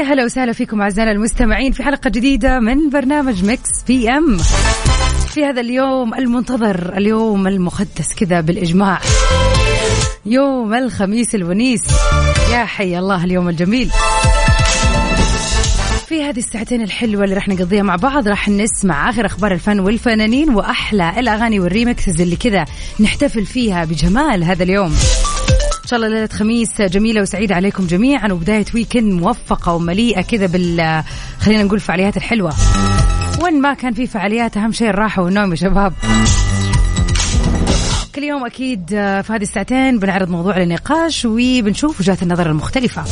ويا هلا وسهلا فيكم اعزائنا المستمعين في حلقة جديدة من برنامج Mix PM. في هذا اليوم المنتظر اليوم المقدس كذا بالإجماع. يوم الخميس الونيس. يا حي الله اليوم الجميل. في هذه الساعتين الحلوة اللي راح نقضيها مع بعض راح نسمع آخر أخبار الفن والفنانين وأحلى الأغاني وال remixes اللي كذا نحتفل فيها بجمال هذا اليوم. شاء الله ليلة خميس جميلة وسعيدة عليكم جميعا وبداية ويكند موفقة ومليئة كذا بال خلينا نقول فعاليات الحلوة. وين ما كان في فعاليات أهم شيء الراحة والنوم يا شباب. كل يوم أكيد في هذه الساعتين بنعرض موضوع للنقاش وبنشوف وجهات النظر المختلفة.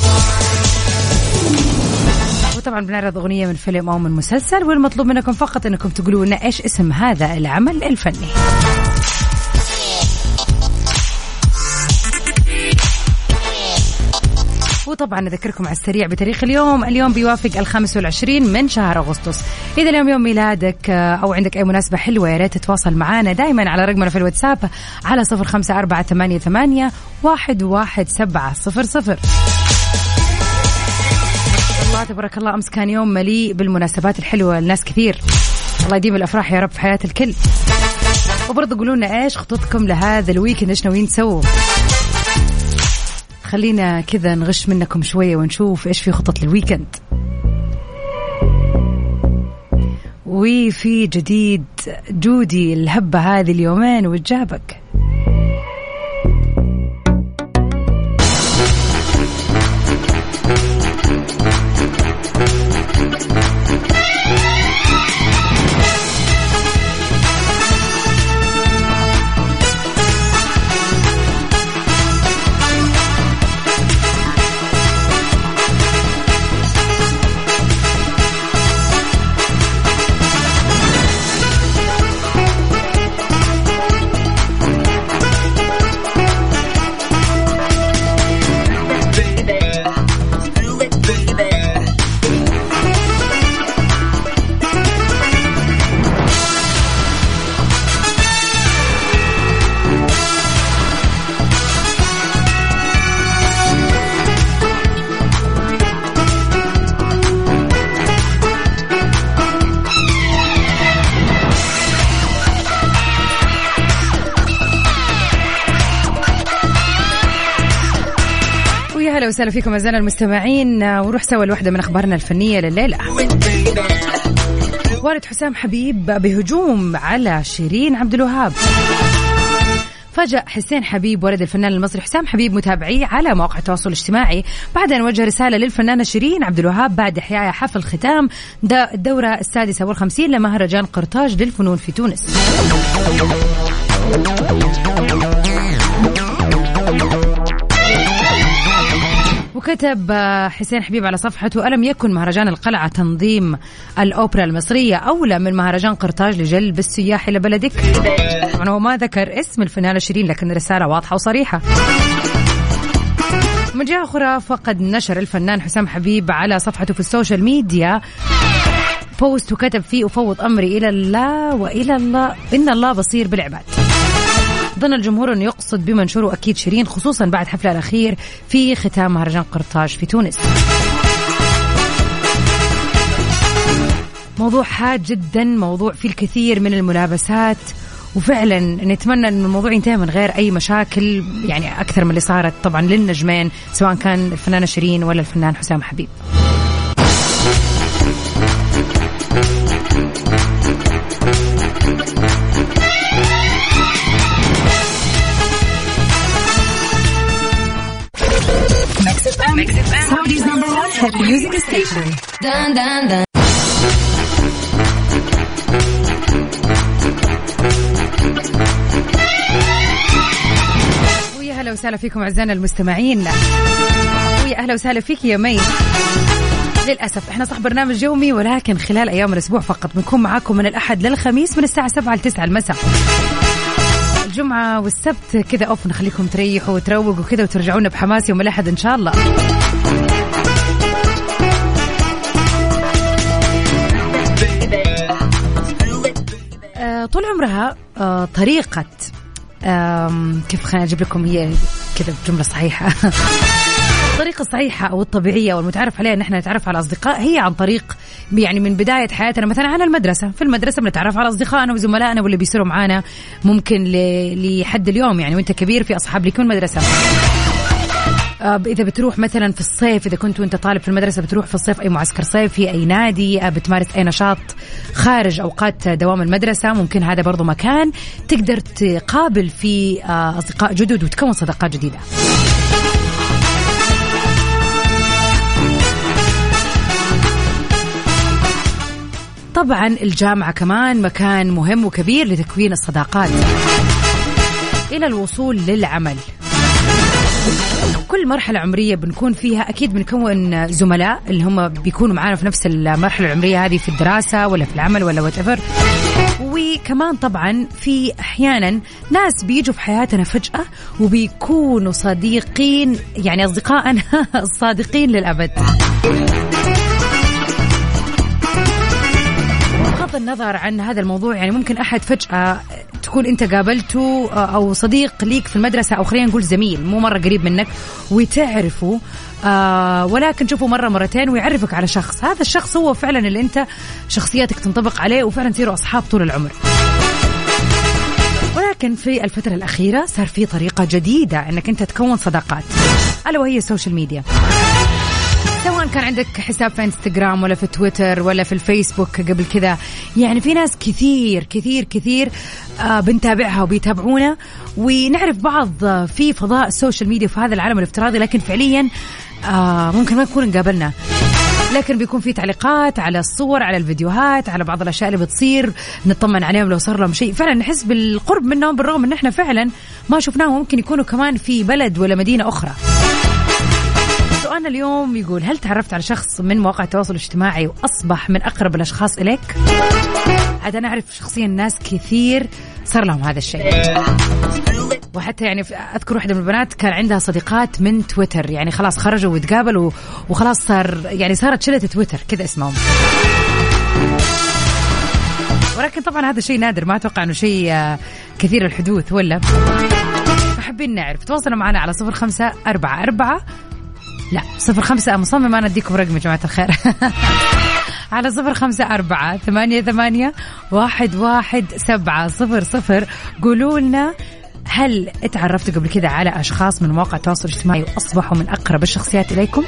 وطبعا بنعرض أغنية من فيلم أو من مسلسل والمطلوب منكم فقط أنكم تقولوا لنا إيش اسم هذا العمل الفني. وطبعا نذكركم على السريع بتاريخ اليوم. اليوم بيوافق الخامس والعشرين من شهر أغسطس. إذا اليوم يوم ميلادك آه، أو عندك أي مناسبة حلوة يا ريت تتواصل معنا دائما على رقمنا في الواتساب على صفر خمسة أربعة ثمانية, ثمانية واحد, واحد سبعة صفر صفر. الله تبارك الله أمس كان يوم مليء بالمناسبات الحلوة لناس كثير. الله يديم الأفراح يا رب في حياة الكل. وبرضه قولوا لنا إيش خططكم لهذا الويكند إيش ناويين تسووا؟ خلينا كذا نغش منكم شوية ونشوف إيش في خطط للويكند وفي جديد جودي الهبة هذه اليومين وجابك. وسهلا فيكم أعزائنا المستمعين. آه، ونروح سوا لوحدة من أخبارنا الفنية لليلة. والد حسام حبيب بهجوم على شيرين عبد الوهاب. فاجأ حسين حبيب ولد الفنان المصري. حسام حبيب متابعيه على مواقع التواصل الاجتماعي. بعد أن وجه رسالة للفنانة شيرين عبد الوهاب بعد إحياء حفل ختام الدوره السادسة والخمسين لمهرجان قرطاج للفنون في تونس. وكتب آه، حسين حبيب على صفحته ألم يكن مهرجان القلعة تنظيم الأوبرا المصرية أولى من مهرجان قرطاج لجلب السياح إلى بلدك؟ طبعا هو ما ذكر اسم الفنانة شيرين لكن الرسالة واضحة وصريحة. من جهة أخرى فقد نشر الفنان حسام حبيب على صفحته في ال social media post وكتب فيه أفوض أمري إلى الله وإلى الله إن الله بصير بالعباد. ظن الجمهور انه يقصد بمنشوره أكيد شيرين خصوصا بعد حفلها الأخير في ختام مهرجان قرطاج في تونس. موضوع حاد جدا موضوع فيه الكثير من الملابسات وفعلا نتمنى أن الموضوع ينتهي من غير أي مشاكل يعني أكثر من اللي صارت طبعا للنجمين سواء كان الفنانة شيرين ولا الفنان حسام حبيب. ويا هلا وسهلا فيكم أعزائنا المستمعين. ويا أهلا وسهلا فيك يا مي. للأسف إحنا صح برنامج يومي ولكن خلال أيام الأسبوع فقط بنكون معاكم من الأحد للخميس من الساعة 7 ل 9 المساء الجمعة والسبت كذا. أوف نخليكم تريحوا وتروقوا كذا وترجعونا بحماس يوم الأحد إن شاء الله. آه، طول عمرها آه، طريقة كيف خلينا أجيب لكم هي كذا بجملة صحيحة. الطريقة الصحيحة أو الطبيعية والمتعرف عليها أن إحنا نتعرف على أصدقاء هي عن طريق يعني من بداية حياتنا مثلا على المدرسة. في المدرسة بنتعرف على أصدقائنا وزملائنا واللي بيصيروا معانا ممكن لحد اليوم. يعني وأنت كبير في أصحاب لك من المدرسة. آه، إذا بتروح مثلا في الصيف إذا كنت وأنت طالب في المدرسة بتروح في الصيف أي معسكر صيفي أي نادي آه، بتمارس أي نشاط خارج أوقات دوام المدرسة. ممكن هذا برضو مكان تقدر تقابل فيه آه، أصدقاء جدد وتكون صداقات جديدة. طبعا الجامعة كمان مكان مهم وكبير لتكوين الصداقات إلى الوصول للعمل. كل مرحلة عمرية بنكون فيها أكيد بنكون زملاء اللي هم بيكونوا معانا في نفس المرحلة العمرية هذه في الدراسة ولا في العمل ولا وات وكمان طبعا في أحيانا ناس بيجوا في حياتنا فجأة وبيكونوا صديقين يعني أصدقائنا الصادقين للأبد. النظر عن هذا الموضوع يعني ممكن أحد فجأة تكون أنت قابلته آه، أو صديق ليك في المدرسة أو خلينا نقول زميل مو مرة قريب منك وتعرفه آه ولكن تشوفه مرة مرتين ويعرفك على شخص. هذا الشخص هو فعلا اللي أنت شخصيتك تنطبق عليه وفعلا تصيروا أصحاب طول العمر. ولكن في الفترة الأخيرة صار في طريقة جديدة أنك أنت تكون صداقات ألا وهي ال social media سواء كان عندك حساب في انستغرام ولا في تويتر ولا في الفيسبوك قبل كذا. يعني في ناس كثير كثير كثير آه بنتابعها وبيتابعونا. ونعرف بعض في فضاء ال social media في هذا العالم الافتراضي لكن فعليا آه ممكن ما نكون قابلنا. لكن بيكون في تعليقات على الصور على الفيديوهات على بعض الأشياء اللي بتصير نطمن عليهم لو صار لهم شيء. فعلا نحس بالقرب منهم بالرغم إن إحنا فعلا ما شفناهم. ممكن يكونوا كمان في بلد ولا مدينة أخرى. سؤالنا اليوم يقول هل تعرفت على شخص من مواقع التواصل الاجتماعي وأصبح من أقرب الأشخاص إليك؟ عاد أنا أعرف شخصيا ناس كثير صار لهم هذا الشيء. وحتى يعني أذكر واحدة من البنات كان عندها صديقات من تويتر يعني خلاص خرجوا وتقابلوا وخلاص صار يعني صارت شلة تويتر كذا اسمهم. ولكن طبعا هذا شيء نادر ما أتوقع إنه شيء آه، كثير الحدوث ولا فحابين نعرف تواصلوا معنا على صفر خمسة أربعة أربعة لا صفر خمسة مصمم أنا أديكم رقم يا جماعة الخير على صفر خمسة أربعة ثمانية ثمانية واحد واحد سبعة صفر صفر قولوا لنا هل اتعرفتوا قبل كذا على أشخاص من مواقع التواصل الاجتماعي وأصبحوا من أقرب الشخصيات إليكم؟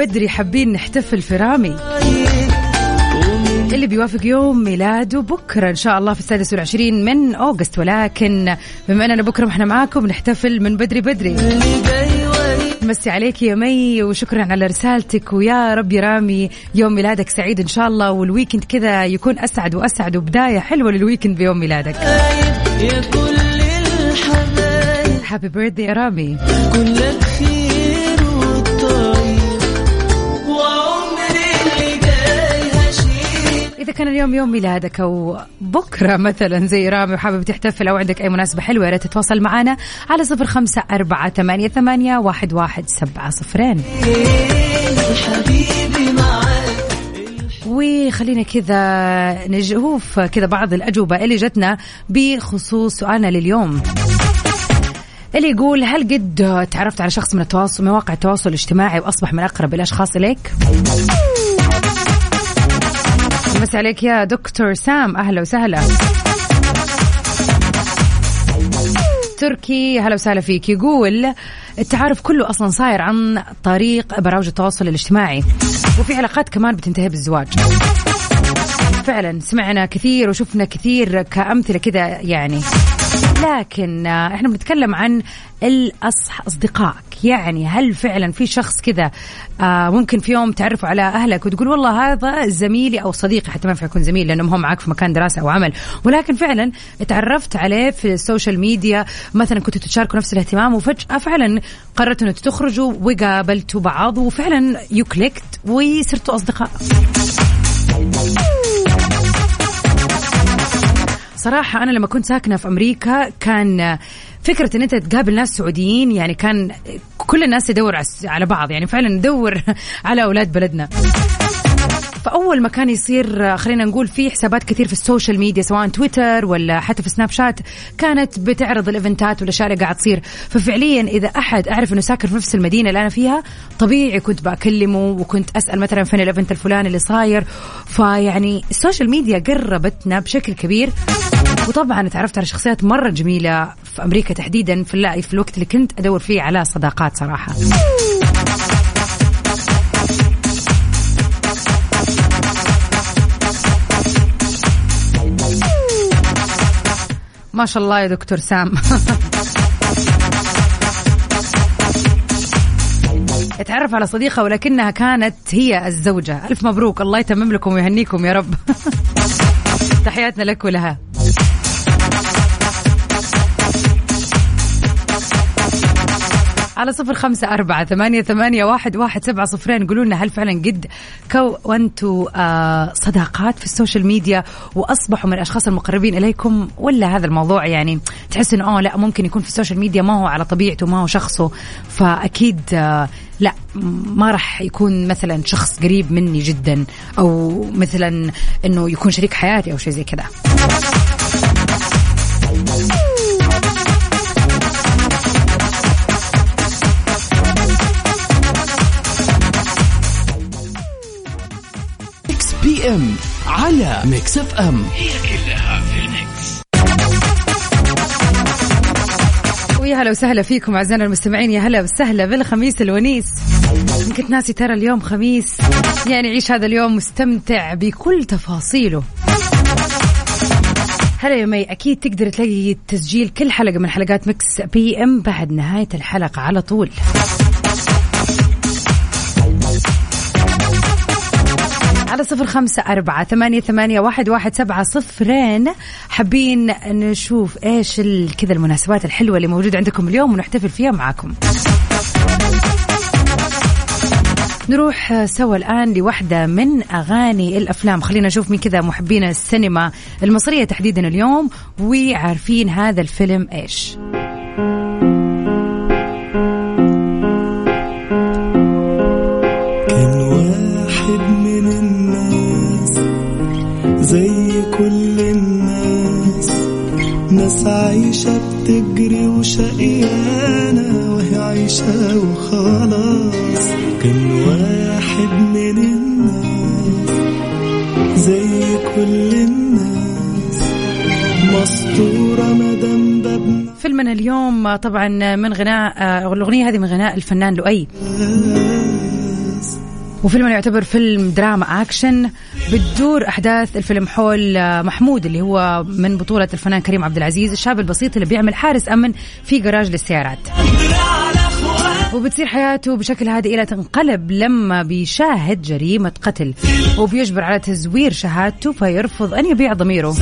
بدري حابين نحتفل في رامي. اللي بيوافق يوم ميلاده بكرة إن شاء الله في السادس والعشرين من August. ولكن بما أننا بكرة إحنا معاكم نحتفل من بدري بدري. مسي عليك يا مي وشكرا على رسالتك. ويا رب يا رامي يوم ميلادك سعيد إن شاء الله وال weekend كذا يكون أسعد وأسعد وبداية حلوة لل weekend بيوم ميلادك. يا كل الحبايب happy birthday يا رامي. كلك خير إذا كان اليوم يوم ميلادك أو بكرة مثلا زي رامي وحابب تحتفل أو عندك أي مناسبة حلوة يا ريت تتواصل معنا على صفر خمسة أربعة ثمانية, ثمانية واحد, واحد سبعة صفرين وخلينا كذا نشوف كذا بعض الأجوبة اللي جتنا بخصوص سؤالنا لليوم اللي يقول هل قد تعرفت على شخص من التواصل مواقع التواصل الاجتماعي وأصبح من أقرب الأشخاص إليك؟ مسي عليك يا دكتور سام. أهلا وسهلا. تركي هلا وسهلا فيك. يقول التعارف كله أصلا صاير عن طريق برامج التواصل الاجتماعي وفي علاقات كمان بتنتهي بالزواج. فعلا سمعنا كثير وشفنا كثير كأمثلة كذا يعني. لكن إحنا بنتكلم عن الأصح أصدقائك. يعني هل فعلا في شخص كذا آه، ممكن في يوم تعرفوا على أهلك وتقول والله هذا زميلي أو صديقي حتى ما ينفع يكون زميل لأنه هو معك في مكان دراسة أو عمل. ولكن فعلا تعرفت عليه في السوشيال ميديا مثلا كنتوا تتشاركوا نفس الاهتمام وفجأة فعلا قررتوا أنه تخرجوا وقابلتوا بعض وفعلا you clicked وصرتوا أصدقاء. صراحة أنا لما كنت ساكنة في أمريكا كان فكرة إن أنت تقابل ناس سعوديين يعني كان كل الناس تدور على بعض يعني فعلا ندور على أولاد بلدنا. فأول ما كان يصير خلينا نقول في حسابات كثير في السوشيال ميديا سواء تويتر ولا حتى في سناب شات كانت بتعرض ال events ات والأشياء اللي قاعد تصير. ففعليا إذا أحد أعرف إنه ساكن في نفس المدينة اللي أنا فيها طبيعي كنت بكلمه وكنت أسأل مثلا فين ال event الفلاني اللي صاير. فيعني السوشيال ميديا قربتنا بشكل كبير. وطبعا تعرفت على شخصيات مرة جميلة في أمريكا تحديدا في في الوقت اللي كنت أدور فيه على صداقات صراحة. شاء الله يا دكتور سام. اتعرف على صديقة ولكنها كانت هي الزوجة. ألف مبروك. الله يتمم لكم ويهنيكم يا رب. تحياتنا لك ولها. على صفر خمسة أربعة ثمانية, ثمانية واحد, واحد سبعة صفرين. قولوا لنا هل فعلا قد كونتوا آه صداقات في السوشيال ميديا وأصبحوا من الأشخاص المقربين إليكم ولا هذا الموضوع يعني تحس إنه آه لا ممكن يكون في السوشيال ميديا ما هو على طبيعته ما هو شخصه. فأكيد آه لا ما راح يكون مثلا شخص قريب مني جدا أو مثلا إنه يكون شريك حياتي أو شيء زي كذا. أم على Mix FM. هي كلها في الميكس ويا هلا وسهلا فيكم أعزائنا المستمعين يا هلا وسهلا بالخميس الونيس. كنت ناسي ترى اليوم خميس يعني عيش هذا اليوم مستمتع بكل تفاصيله. هلا يا مي أكيد تقدر تلاقي تسجيل كل حلقة من حلقات Mix PM بعد نهاية الحلقة على طول. على صفر خمسة أربعة ثمانية, ثمانية واحد, واحد سبعة صفرين. حابين نشوف إيش كذا المناسبات الحلوة اللي موجودة عندكم اليوم ونحتفل فيها معاكم. نروح سوا الآن لوحدة من أغاني الأفلام. خلينا نشوف مين كذا محبين السينما المصرية تحديدا اليوم وعارفين هذا الفيلم إيش. ناس عايشة بتجري وشقيانة وهي عايشة وخلاص. كان واحد من الناس زي كل الناس. مسطورة مدام بابنا فيلمنا اليوم طبعا من غناء الأغنية هذه من غناء الفنان لؤي. وفيلم يعتبر فيلم دراما اكشن بتدور أحداث الفيلم حول آه، محمود اللي هو من بطولة الفنان كريم عبد العزيز الشاب البسيط اللي بيعمل حارس أمن في جراج للسيارات. وبتصير حياته بشكل هادئ إلى تنقلب لما بيشاهد جريمة قتل وبيجبر على تزوير شهادته فيرفض أن يبيع ضميره.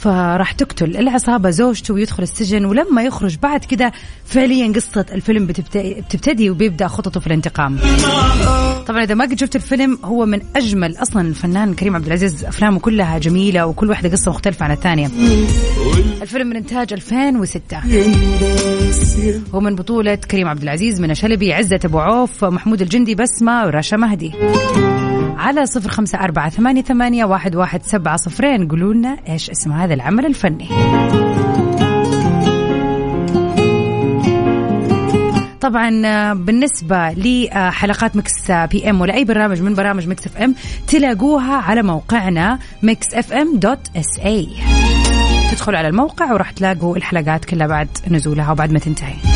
فراح تقتل العصابة زوجته ويدخل السجن ولما يخرج بعد كده فعليا قصة الفيلم بتبتدي وبيبدأ خططه في الانتقام. طبعا إذا ما قد شفت الفيلم هو من أجمل أصلا الفنان كريم عبد العزيز أفلامه كلها جميلة وكل واحدة قصة مختلفة عن الثانية. الفيلم من إنتاج 2006 هو من بطولة كريم عبد العزيز من شلبي عزة أبو عوف محمود الجندي بسمة ورشا مهدي. على صفر خمسة أربعة ثمانية, ثمانية واحد, واحد سبعة صفرين. قولوا لنا إيش اسم هذا العمل الفني. طبعا بالنسبة لحلقات Mix PM ولا أي برنامج من برامج Mix FM تلاقوها على موقعنا Mix FM dot SA تدخلوا على الموقع وراح تلاقوا الحلقات كلها بعد نزولها وبعد ما تنتهي.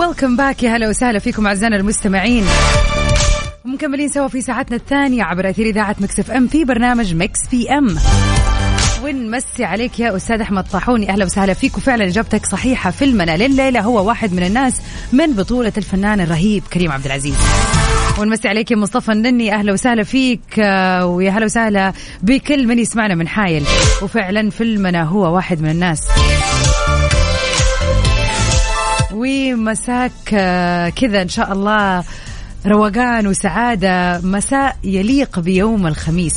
welcome back يا هلا وسهلا فيكم أعزائنا المستمعين. ومكملين سوا في ساعتنا الثانية عبر أثير إذاعة Mix FM في برنامج Mix PM. ونمسي عليك يا أستاذ أحمد طاحوني. أهلا وسهلا فيك. وفعلا إجابتك صحيحة فيلمنا لليلة هو واحد من الناس من بطولة الفنان الرهيب كريم عبد العزيز. ونمسي عليك يا مصطفى النني. أهلا وسهلا فيك. ويا هلا وسهلا بكل من يسمعنا من حايل. وفعلا فيلمنا هو واحد من الناس. ومساك آه، كذا إن شاء الله روقان وسعادة. مساء يليق بيوم الخميس.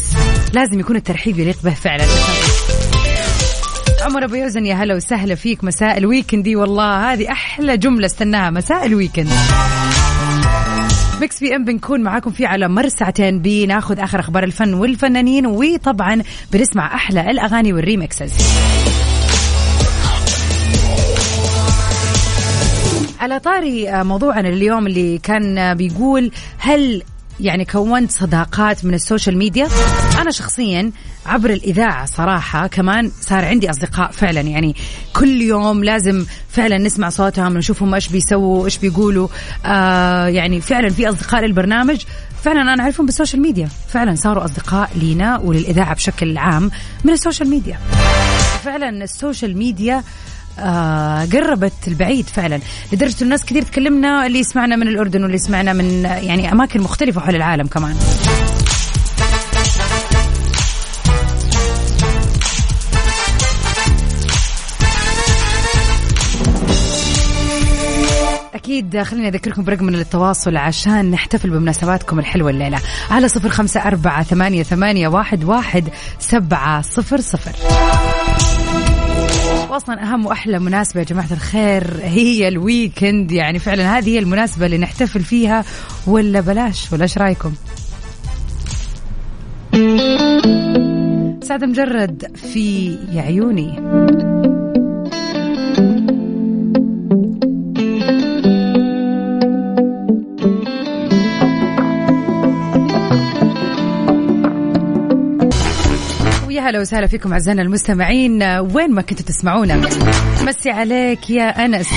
لازم يكون الترحيب يليق به فعلا. عمر أبو يوزن يا هلا وسهلا فيك. مساء ال weekend دي والله هذه أحلى جملة استناها. مساء ال weekend. Mix PM بنكون معاكم فيه على مر ساعتين بناخذ آخر أخبار الفن والفنانين وطبعا بنسمع أحلى الأغاني وال remixes. على طاري آه، موضوعنا اليوم اللي كان آه، بيقول هل يعني كونت صداقات من السوشيال ميديا؟ أنا شخصيا عبر الإذاعة صراحة كمان صار عندي أصدقاء فعلا. يعني كل يوم لازم فعلا نسمع صوتهم نشوفهم إيش بيسووا إيش بيقولوا. آه يعني فعلا في أصدقاء للبرنامج. فعلا أنا أعرفهم بالسوشيال ميديا. فعلا صاروا أصدقاء لينا وللإذاعة بشكل عام من السوشيال ميديا. فعلا السوشيال ميديا آه قربت البعيد فعلا. لدرجة الناس كثير تكلمنا اللي يسمعنا من الأردن واللي يسمعنا من يعني أماكن مختلفة حول العالم كمان. أكيد خليني أذكركم برقم من التواصل عشان نحتفل بمناسباتكم الحلوة الليلة. على صفر خمسة أربعة ثمانية, ثمانية واحد, واحد سبعة صفر صفر. واصلا أهم وأحلى مناسبة يا جماعة الخير هي الويكند. يعني فعلا هذه هي المناسبة اللي نحتفل فيها. ولا بلاش ولا إيش رأيكم؟ سعد مجرد في عيوني. هلا وسهلا فيكم أعزائنا المستمعين. وين ما كنتوا تسمعونا. مسي عليك يا أنس.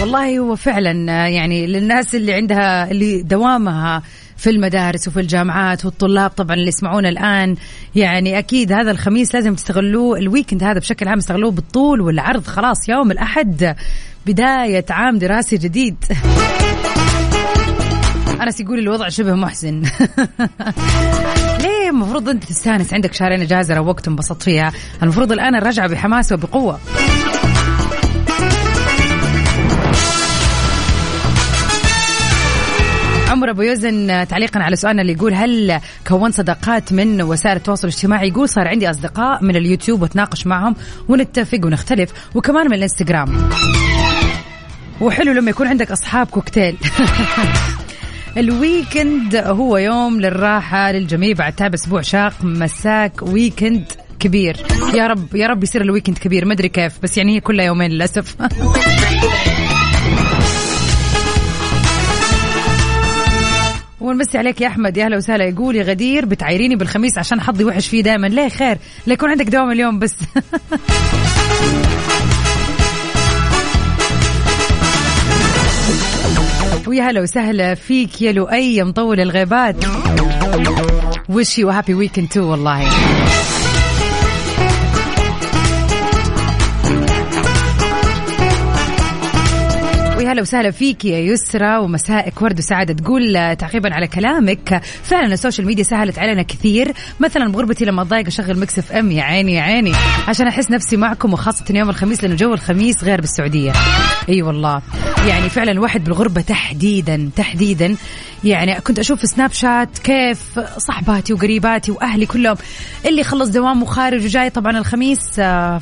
والله هو فعلا يعني للناس اللي عندها اللي دوامها في المدارس وفي الجامعات والطلاب طبعا اللي يسمعونا الآن يعني أكيد هذا الخميس لازم تستغلوه ال weekend هذا بشكل عام استغلوه بالطول والعرض خلاص يوم الأحد بداية عام دراسي جديد. انس يقول الوضع شبه محزن. ليه المفروض أنت تستأنس عندك شهرين اجازه روقت انبسطت فيها المفروض الآن الرجعة بحماس وبقوة. عمر أبو يزن تعليقا على سؤالنا اللي يقول هل كونت صداقات من وسائل التواصل الاجتماعي يقول صار عندي أصدقاء من اليوتيوب واتناقش معهم ونتفق ونختلف وكمان من الإنستغرام؟ وحلو لما يكون عندك أصحاب كوكتيل. ال weekend هو يوم للراحة للجميع. بعد تعب أسبوع شاق مساك weekend كبير. يا رب يا رب يصير الويكند كبير. ما أدري كيف بس يعني هي كلها يومين للأسف. ونمسي عليك يا أحمد. يا أهلا وسهلا. يقول يا غدير بتعايريني بالخميس عشان حظي وحش فيه دائما ليه خير؟ لا يكون عندك دوام اليوم بس. ويا هلا وسهلا فيك يا لؤي مطول الغيبات. wish you happy weekend too والله. ويا هلا وسهلا فيك يا يسرى ومسائك ورد وسعادة. تقول آه، تعقيبا على كلامك. فعلا ال social media سهلت علينا كثير. مثلا بغربتي لما اتضايق اشغل Mix FM يا عيني يا عيني. عشان أحس نفسي معكم وخاصة يوم الخميس لأنه جو الخميس غير بالسعودية. أي أيوة والله. يعني فعلا الواحد بالغربة تحديدا تحديدا. يعني كنت أشوف في Snapchat كيف صحباتي وقريباتي وأهلي كلهم اللي خلص دوام وخارج وجاي طبعا الخميس آه،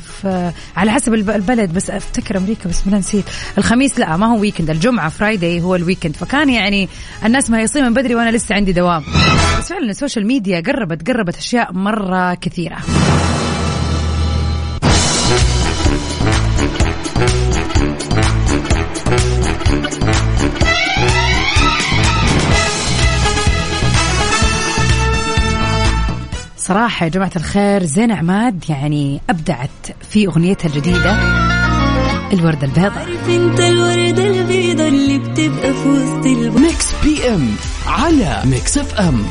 على حسب البلد. بس أفتكر أمريكا بس ما نسيت. الخميس لا ما هو weekend الجمعة Friday هو ال weekend فكان يعني الناس مهيصين من بدري وأنا لسه عندي دوام. بس فعلا ال social media قربت قربت أشياء مرة كثيرة. صراحة يا جماعة الخير زين عماد يعني أبدعت في أغنيتها الجديدة الوردة البيضاء. البيضاء اللي بتبقى في وسط البحر Mix PM على Mix FM.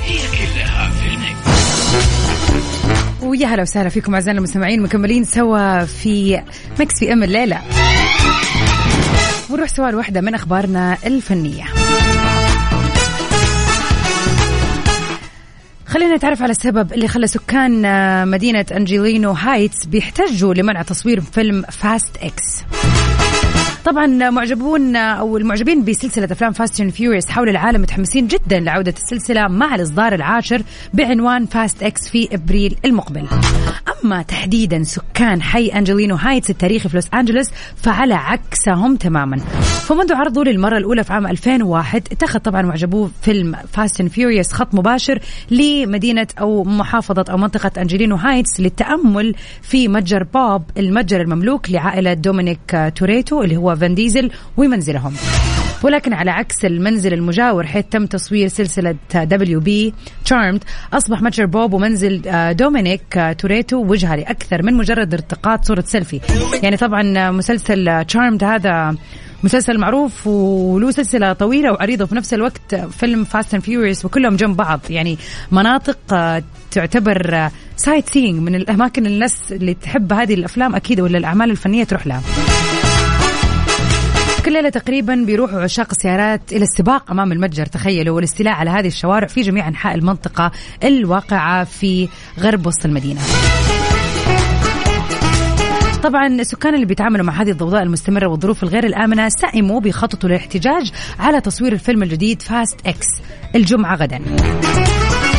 ويا هلا وسهلا فيكم أعزائنا المستمعين مكملين سوا في Mix PM الليلة. ونروح سوا لواحدة من أخبارنا الفنية. خلينا نتعرف على السبب اللي خلى سكان مدينة أنجيلينو هايتس بيحتجوا لمنع تصوير فيلم Fast X. طبعا معجبون أو المعجبين بسلسلة أفلام Fast and Furious حول العالم متحمسين جدا لعودة السلسلة مع الإصدار العاشر بعنوان Fast X في أبريل المقبل. اما تحديدا سكان حي أنجلينو هايتس التاريخي في لوس أنجلوس فعلى عكسهم تماما. فمنذ عرضه للمرة الأولى في عام 2001 اتخذ طبعا معجبو فيلم Fast and Furious خط مباشر لمدينة أو محافظة أو منطقة أنجلينو هايتس للتأمل في متجر بوب المتجر المملوك لعائلة دومينيك توريتو اللي هو فان ديزل ومنزلهم ولكن على عكس المنزل المجاور حيث تم تصوير سلسلة WB Charmed أصبح متجر بوب ومنزل آه، دومينيك آه، توريتو وجهة لأكثر من مجرد التقاط صورة سيلفي. يعني طبعا مسلسل Charmed هذا مسلسل معروف وله سلسلة طويلة وعريضة وفي نفس الوقت فيلم Fast and Furious وكلهم جنب بعض. يعني مناطق آه، تعتبر sightseeing من الأماكن الناس اللي تحب هذه الأفلام أكيد ولا الأعمال الفنية تروح لها. كل ليلة تقريبا بيروحوا عشاق السيارات إلى السباق أمام المتجر تخيلوا والاستيلاء على هذه الشوارع في جميع أنحاء المنطقة الواقعة في غرب وسط المدينة. طبعا السكان اللي بيتعاملوا مع هذه الضوضاء المستمرة والظروف الغير الآمنة سئموا بيخططوا للاحتجاج على تصوير الفيلم الجديد Fast X الجمعة غدا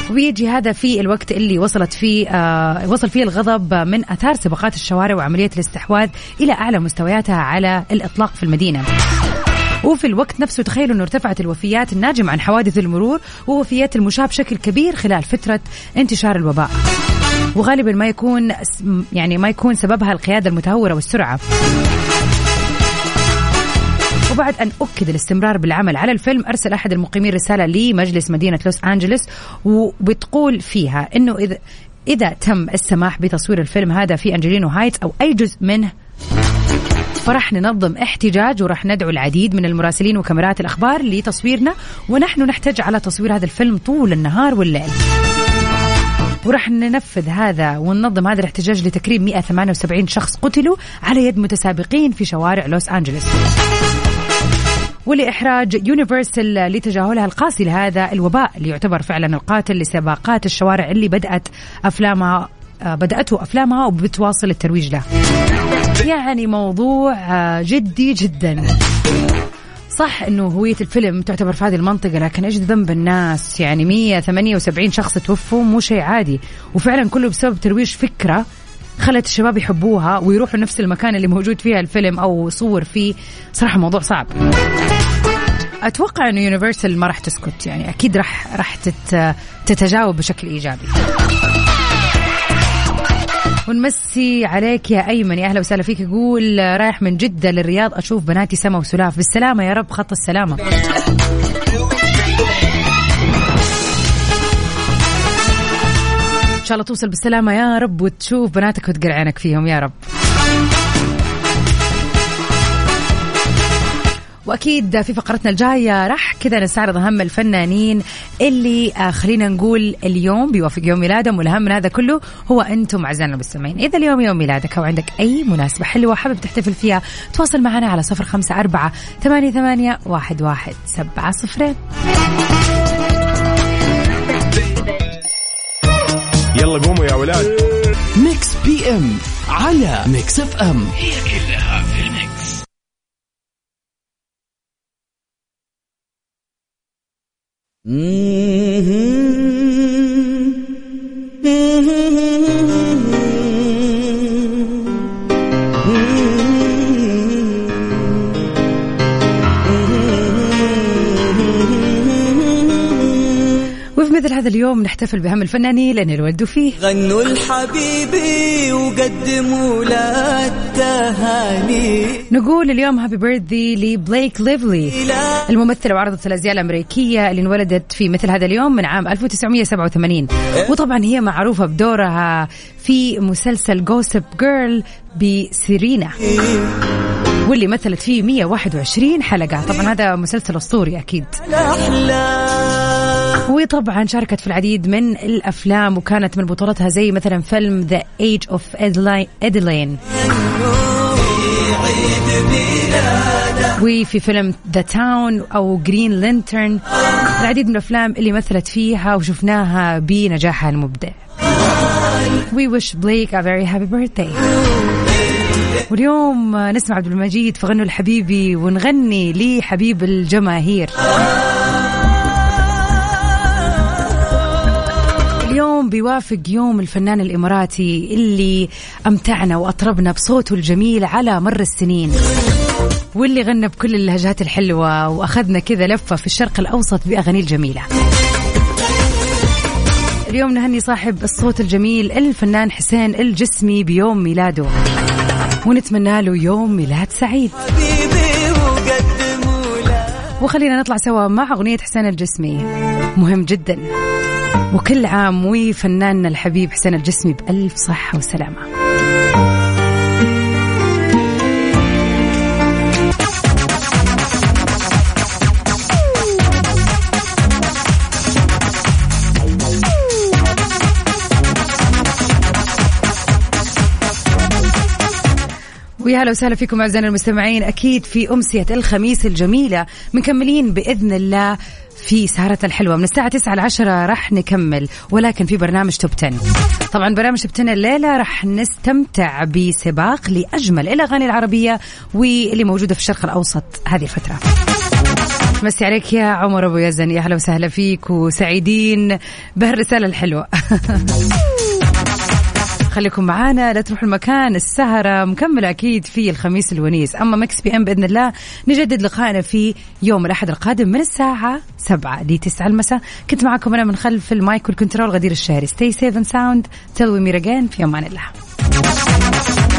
ويجي هذا في الوقت اللي وصلت فيه آه وصل فيه الغضب من أثار سباقات الشوارع وعملية الاستحواذ إلى أعلى مستوياتها على الإطلاق في المدينة. وفي الوقت نفسه تخيلوا أنه ارتفعت الوفيات الناجمة عن حوادث المرور ووفيات المشاة بشكل كبير خلال فترة انتشار الوباء. وغالبا ما يكون يعني ما يكون سببها القيادة المتهورة والسرعة. وبعد أن أكد الاستمرار بالعمل على الفيلم أرسل أحد المقيمين رسالة لمجلس مدينة لوس أنجلوس وبتقول فيها أنه إذا إذا تم السماح بتصوير الفيلم هذا في أنجلينو هايتس أو أي جزء منه فرح ننظم احتجاج ورح ندعو العديد من المراسلين وكاميرات الأخبار لتصويرنا ونحن نحتاج على تصوير هذا الفيلم طول النهار والليل. ورح ننفذ هذا وننظم هذا الاحتجاج لتكريم 178 شخص قتلوا على يد متسابقين في شوارع لوس أنجلوس. ولإحراج يونيفرسال لتجاهلها القاسي لهذا الوباء اللي يعتبر فعلا القاتل لسباقات الشوارع اللي بدأت أفلامها آه، بدأته أفلامها وبتواصل الترويج له. يعني موضوع آه، جدي جدا. صح إنه هوية الفيلم تعتبر في هذه المنطقة لكن إيش ذنب الناس؟ يعني 178 شخص توفوا مو شيء عادي. وفعلا كله بسبب ترويج فكرة خلت الشباب يحبوها ويروحوا نفس المكان اللي موجود فيها الفيلم أو صور فيه. صراحة موضوع صعب. أتوقع إنه يونيفرسال ما راح تسكت يعني أكيد راح راح تتجاوب بشكل إيجابي. ونمسي عليك يا أيمن يا أهلا وسهلا فيك. يقول رايح من جدة للرياض أشوف بناتي سما وسلاف. بالسلامة يا رب خط السلامة. إن شاء الله توصل بالسلامة يا رب وتشوف بناتك وتقر عينك فيهم يا رب. وأكيد في فقرتنا الجاية راح كذا نستعرض أهم الفنانين اللي آه خلينا نقول اليوم بيوافق يوم ميلادهم والأهم من هذا كله هو أنتم أعزائنا المستمعين. إذا اليوم يوم ميلادك أو عندك أي مناسبة حلوة حابب تحتفل فيها تواصل معنا على صفر خمسة أربعة ثمانية ثمانية واحد واحد سبعة صفرين. يلا قوموا يا ولاد. Mix PM على Mix FM هي كلها في وفي هذا اليوم نحتفل بهم الفنانين اللي انولدوا فيه. غنوا لحبيبي وقدموا له التهاني. نقول اليوم happy birthday لبليك ليفلي الممثلة وعارضة الأزياء الأمريكية اللي انولدت في مثل هذا اليوم من عام 1987 وطبعا هي معروفة بدورها في مسلسل Gossip Girl بسيرينا واللي مثلت فيه 121 حلقة. طبعا هذا مسلسل أسطوري أكيد. وطبعا شاركت في العديد من الأفلام وكانت من بطولتها زي مثلا فيلم The Age of Adaline وفي فيلم The Town أو Green Lantern العديد من الأفلام اللي مثلت فيها وشفناها بنجاحها المبدع. We wish Blake a very happy birthday. واليوم نسمع عبد المجيد فغنوا لحبيبي ونغني لحبيب الجماهير. اليوم بيوافق يوم الفنان الإماراتي اللي أمتعنا وأطربنا بصوته الجميل على مر السنين. واللي غنى بكل اللهجات الحلوة وأخذنا كذا لفة في الشرق الأوسط بأغاني الجميلة. اليوم نهني صاحب الصوت الجميل الفنان حسين الجسمي بيوم ميلاده. ونتمنى له يوم ميلاد سعيد. وخلينا نطلع سوا مع أغنية حسين الجسمي. مهم جدا. وكل عام وفناننا الحبيب حسين الجسمي بألف صحة وسلامة. ويا هلا وسهلا فيكم أعزائنا المستمعين. أكيد في أمسية الخميس الجميلة مكملين بإذن الله في سهرة الحلوة. من الساعة 9 ل 10 راح نكمل ولكن في برنامج Top 10 طبعا برنامج Top 10 الليلة راح نستمتع بسباق لأجمل الأغاني العربية واللي موجودة في الشرق الأوسط هذه الفترة. مسي عليك يا عمر أبو يزن يا أهلا وسهلا فيك وسعيدين. بهالرسالة الحلوة. خليكم معانا. لا تروحوا لمكان السهرة مكملة أكيد في الخميس الونيس. أما Mix PM بإذن الله نجدد لقائنا في يوم الأحد القادم من الساعة 7 ل 9 المساء. كنت معكم أنا من خلف المايك وال control غدير الشهري stay safe sound till we meet في أمان الله.